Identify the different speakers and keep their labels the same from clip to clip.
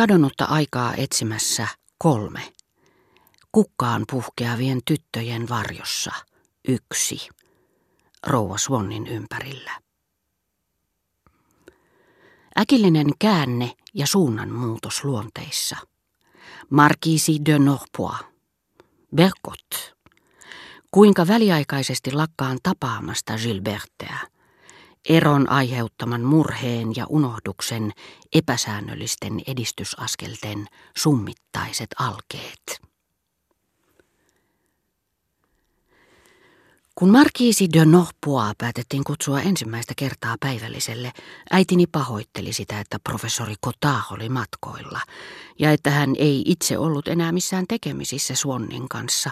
Speaker 1: Kadonnutta aikaa etsimässä kolme. Kukkaan puhkeavien tyttöjen varjossa yksi. Rouva Swannin ympärillä. Äkillinen käänne ja suunnanmuutos luonteissa. Markiisi de Norpois. Berkot. Kuinka väliaikaisesti lakkaan tapaamasta Gilberteä. Eron aiheuttaman murheen ja unohduksen epäsäännöllisten edistysaskelten summittaiset alkeet. Kun Markiisi de Norpois päätettiin kutsua ensimmäistä kertaa päivälliselle, äitini pahoitteli sitä, että professori Cotard oli matkoilla, ja että hän ei itse ollut enää missään tekemisissä Suonnin kanssa,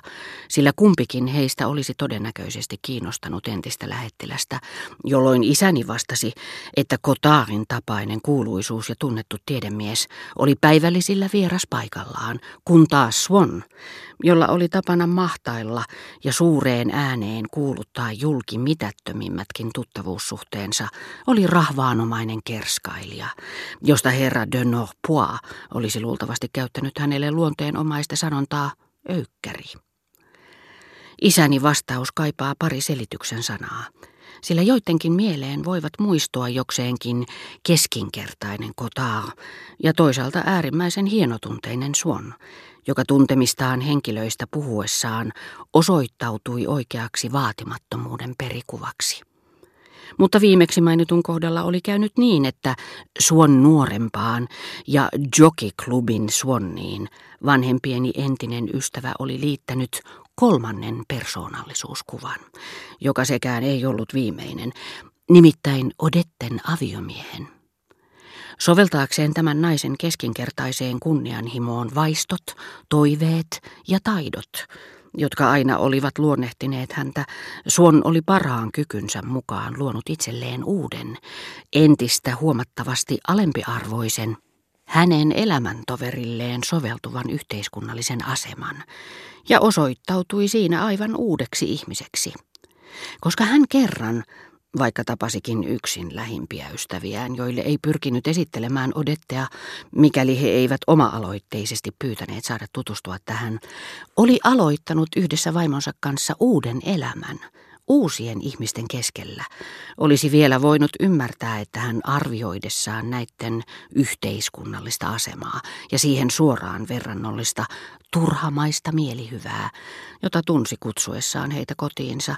Speaker 1: sillä kumpikin heistä olisi todennäköisesti kiinnostanut entistä lähettilästä, jolloin isäni vastasi, että Cotardin tapainen kuuluisuus ja tunnettu tiedemies oli päivällisillä vieras paikallaan, kun taas Swan, jolla oli tapana mahtailla ja suureen ääneen kuuluttaa julki mitättömimmätkin tuttavuussuhteensa, oli rahvaanomainen kerskailija, josta herra de Norpois olisi luultavasti käyttänyt hänelle luonteenomaista sanontaa öykkäri. Isäni vastaus kaipaa pari selityksen sanaa, sillä joidenkin mieleen voivat muistua jokseenkin keskinkertainen kotaa ja toisaalta äärimmäisen hienotunteinen suon, joka tuntemistaan henkilöistä puhuessaan osoittautui oikeaksi vaatimattomuuden perikuvaksi. Mutta viimeksi mainitun kohdalla oli käynyt niin, että Suon nuorempaan ja Jockey-klubin Suonniin vanhempieni entinen ystävä oli liittänyt kolmannen persoonallisuuskuvan, joka sekään ei ollut viimeinen, nimittäin Odetten aviomiehen. Soveltaakseen tämän naisen keskinkertaiseen kunnianhimoon vaistot, toiveet ja taidot, jotka aina olivat luonnehtineet häntä, Suon oli parhaan kykynsä mukaan luonut itselleen uuden, entistä huomattavasti alempiarvoisen, hänen elämäntoverilleen soveltuvan yhteiskunnallisen aseman, ja osoittautui siinä aivan uudeksi ihmiseksi. Koska hän kerran vaikka tapasikin yksin lähimpiä ystäviään, joille ei pyrkinyt esittelemään Odettea, mikäli he eivät oma-aloitteisesti pyytäneet saada tutustua tähän, oli aloittanut yhdessä vaimonsa kanssa uuden elämän, uusien ihmisten keskellä, olisi vielä voinut ymmärtää, että hän arvioidessaan näiden yhteiskunnallista asemaa ja siihen suoraan verrannollista turhamaista mielihyvää, jota tunsi kutsuessaan heitä kotiinsa,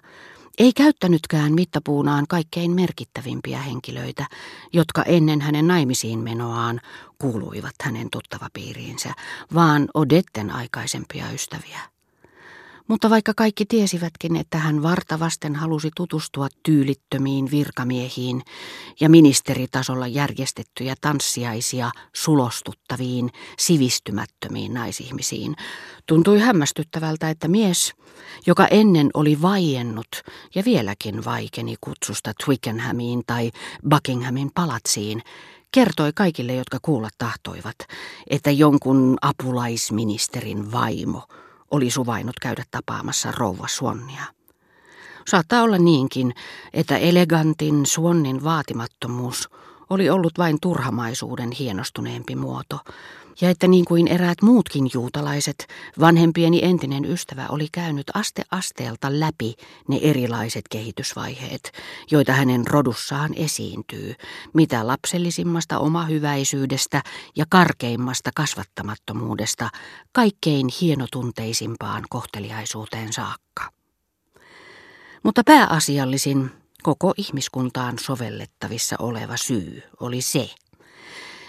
Speaker 1: ei käyttänytkään mittapuunaan kaikkein merkittävimpiä henkilöitä, jotka ennen hänen naimisiin menoaan kuuluivat hänen tuttavapiiriinsä, vaan Odetten aikaisempia ystäviä. Mutta vaikka kaikki tiesivätkin, että hän vartavasten halusi tutustua tyylittömiin virkamiehiin ja ministeritasolla järjestettyjä tanssiaisia sulostuttaviin, sivistymättömiin naisihmisiin, tuntui hämmästyttävältä, että mies, joka ennen oli vaiennut ja vieläkin vaikeni kutsusta Twickenhamiin tai Buckinghamin palatsiin, kertoi kaikille, jotka kuulla tahtoivat, että jonkun apulaisministerin vaimo – oli suvainnut käydä tapaamassa rouva Suonnia. Saattaa olla niinkin, että elegantin Suonnin vaatimattomuus oli ollut vain turhamaisuuden hienostuneempi muoto, ja että niin kuin eräät muutkin juutalaiset, vanhempieni entinen ystävä oli käynyt aste asteelta läpi ne erilaiset kehitysvaiheet, joita hänen rodussaan esiintyy, mitä lapsellisimmasta omahyväisyydestä ja karkeimmasta kasvattamattomuudesta kaikkein hienotunteisimpaan kohteliaisuuteen saakka. Mutta pääasiallisin koko ihmiskuntaan sovellettavissa oleva syy oli se,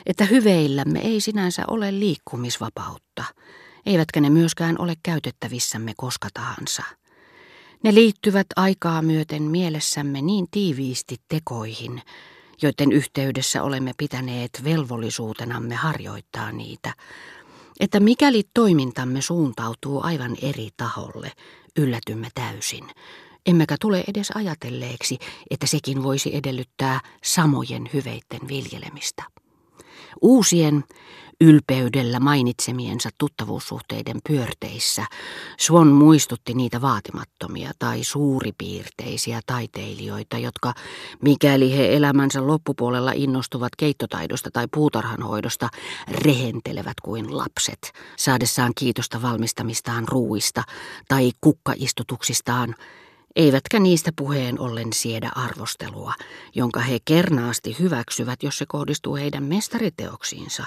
Speaker 1: että hyveillämme ei sinänsä ole liikkumisvapautta, eivätkä ne myöskään ole käytettävissämme koska tahansa. Ne liittyvät aikaa myöten mielessämme niin tiiviisti tekoihin, joiden yhteydessä olemme pitäneet velvollisuutenamme harjoittaa niitä, että mikäli toimintamme suuntautuu aivan eri taholle, yllätymme täysin, emmekä tule edes ajatelleeksi, että sekin voisi edellyttää samojen hyveitten viljelemistä. Uusien, ylpeydellä mainitsemiensa tuttavuussuhteiden pyörteissä Swan muistutti niitä vaatimattomia tai suuripiirteisiä taiteilijoita, jotka, mikäli he elämänsä loppupuolella innostuvat keittotaidosta tai puutarhanhoidosta, rehentelevät kuin lapset, saadessaan kiitosta valmistamistaan ruuista tai kukkaistutuksistaan, eivätkä niistä puheen ollen siedä arvostelua, jonka he kernaasti hyväksyvät, jos se kohdistuu heidän mestariteoksiinsa,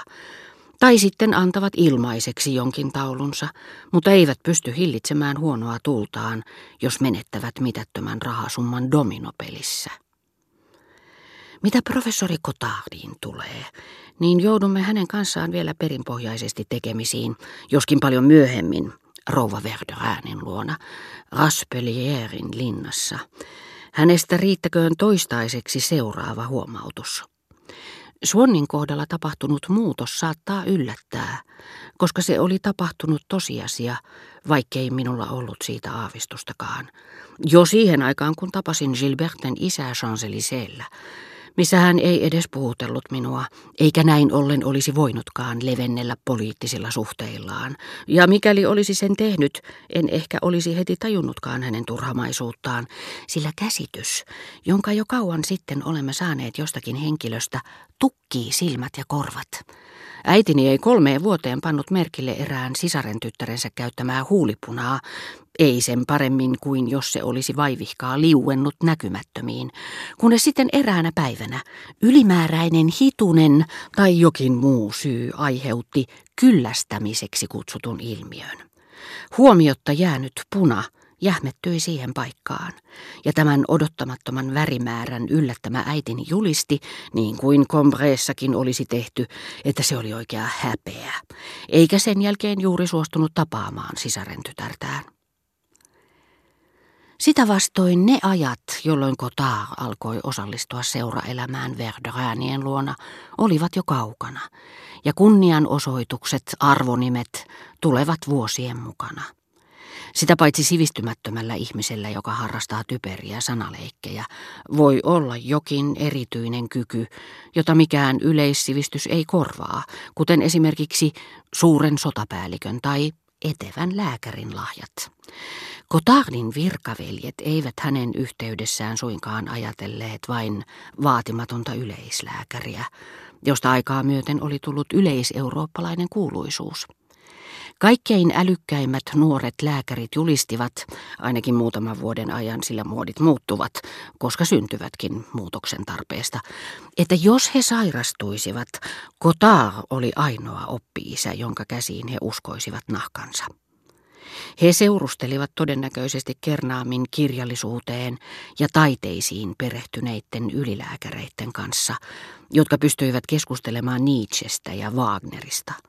Speaker 1: tai sitten antavat ilmaiseksi jonkin taulunsa, mutta eivät pysty hillitsemään huonoa tultaan, jos menettävät mitättömän rahasumman dominopelissä. Mitä professori Kotardiin tulee, niin joudumme hänen kanssaan vielä perinpohjaisesti tekemisiin, joskin paljon myöhemmin, rouva Verderäänin luona, Raspelierin linnassa. Hänestä riittäköön toistaiseksi seuraava huomautus. Swannin kohdalla tapahtunut muutos saattaa yllättää, koska se oli tapahtunut tosiasia, vaikkei minulla ollut siitä aavistustakaan. Jo siihen aikaan, kun tapasin Gilberten isää champs missä hän ei edes puhutellut minua, eikä näin ollen olisi voinutkaan levennellä poliittisilla suhteillaan. Ja mikäli olisi sen tehnyt, en ehkä olisi heti tajunnutkaan hänen turhamaisuuttaan, sillä käsitys, jonka jo kauan sitten olemme saaneet jostakin henkilöstä, tukkii silmät ja korvat. Äitini ei kolmeen vuoteen pannut merkille erään sisaren tyttärensä käyttämää huulipunaa, ei sen paremmin kuin jos se olisi vaivihkaa liuennut näkymättömiin, kunnes sitten eräänä päivänä ylimääräinen hitunen tai jokin muu syy aiheutti kyllästämiseksi kutsutun ilmiön. Huomiotta jäänyt puna jähmettyi siihen paikkaan, ja tämän odottamattoman värimäärän yllättämä äitini julisti, niin kuin Combreessakin olisi tehty, että se oli oikea häpeä, eikä sen jälkeen juuri suostunut tapaamaan sisaren tytärtään. Sitä vastoin ne ajat, jolloin Kota alkoi osallistua seuraelämään Verderäänien luona, olivat jo kaukana, ja kunnianosoitukset, arvonimet tulevat vuosien mukana. Sitä paitsi sivistymättömällä ihmisellä, joka harrastaa typeriä sanaleikkejä, voi olla jokin erityinen kyky, jota mikään yleissivistys ei korvaa, kuten esimerkiksi suuren sotapäällikön tai etevän lääkärin lahjat. Kotardin virkaveljet eivät hänen yhteydessään suinkaan ajatelleet vain vaatimatonta yleislääkäriä, josta aikaa myöten oli tullut yleiseurooppalainen kuuluisuus. Kaikkein älykkäimmät nuoret lääkärit julistivat, ainakin muutaman vuoden ajan, sillä muodit muuttuvat, koska syntyvätkin muutoksen tarpeesta, että jos he sairastuisivat, Kotar oli ainoa oppi-isä, jonka käsiin he uskoisivat nahkansa. He seurustelivat todennäköisesti Kernaamin kirjallisuuteen ja taiteisiin perehtyneiden ylilääkäreiden kanssa, jotka pystyivät keskustelemaan Nietzschestä ja Wagnerista –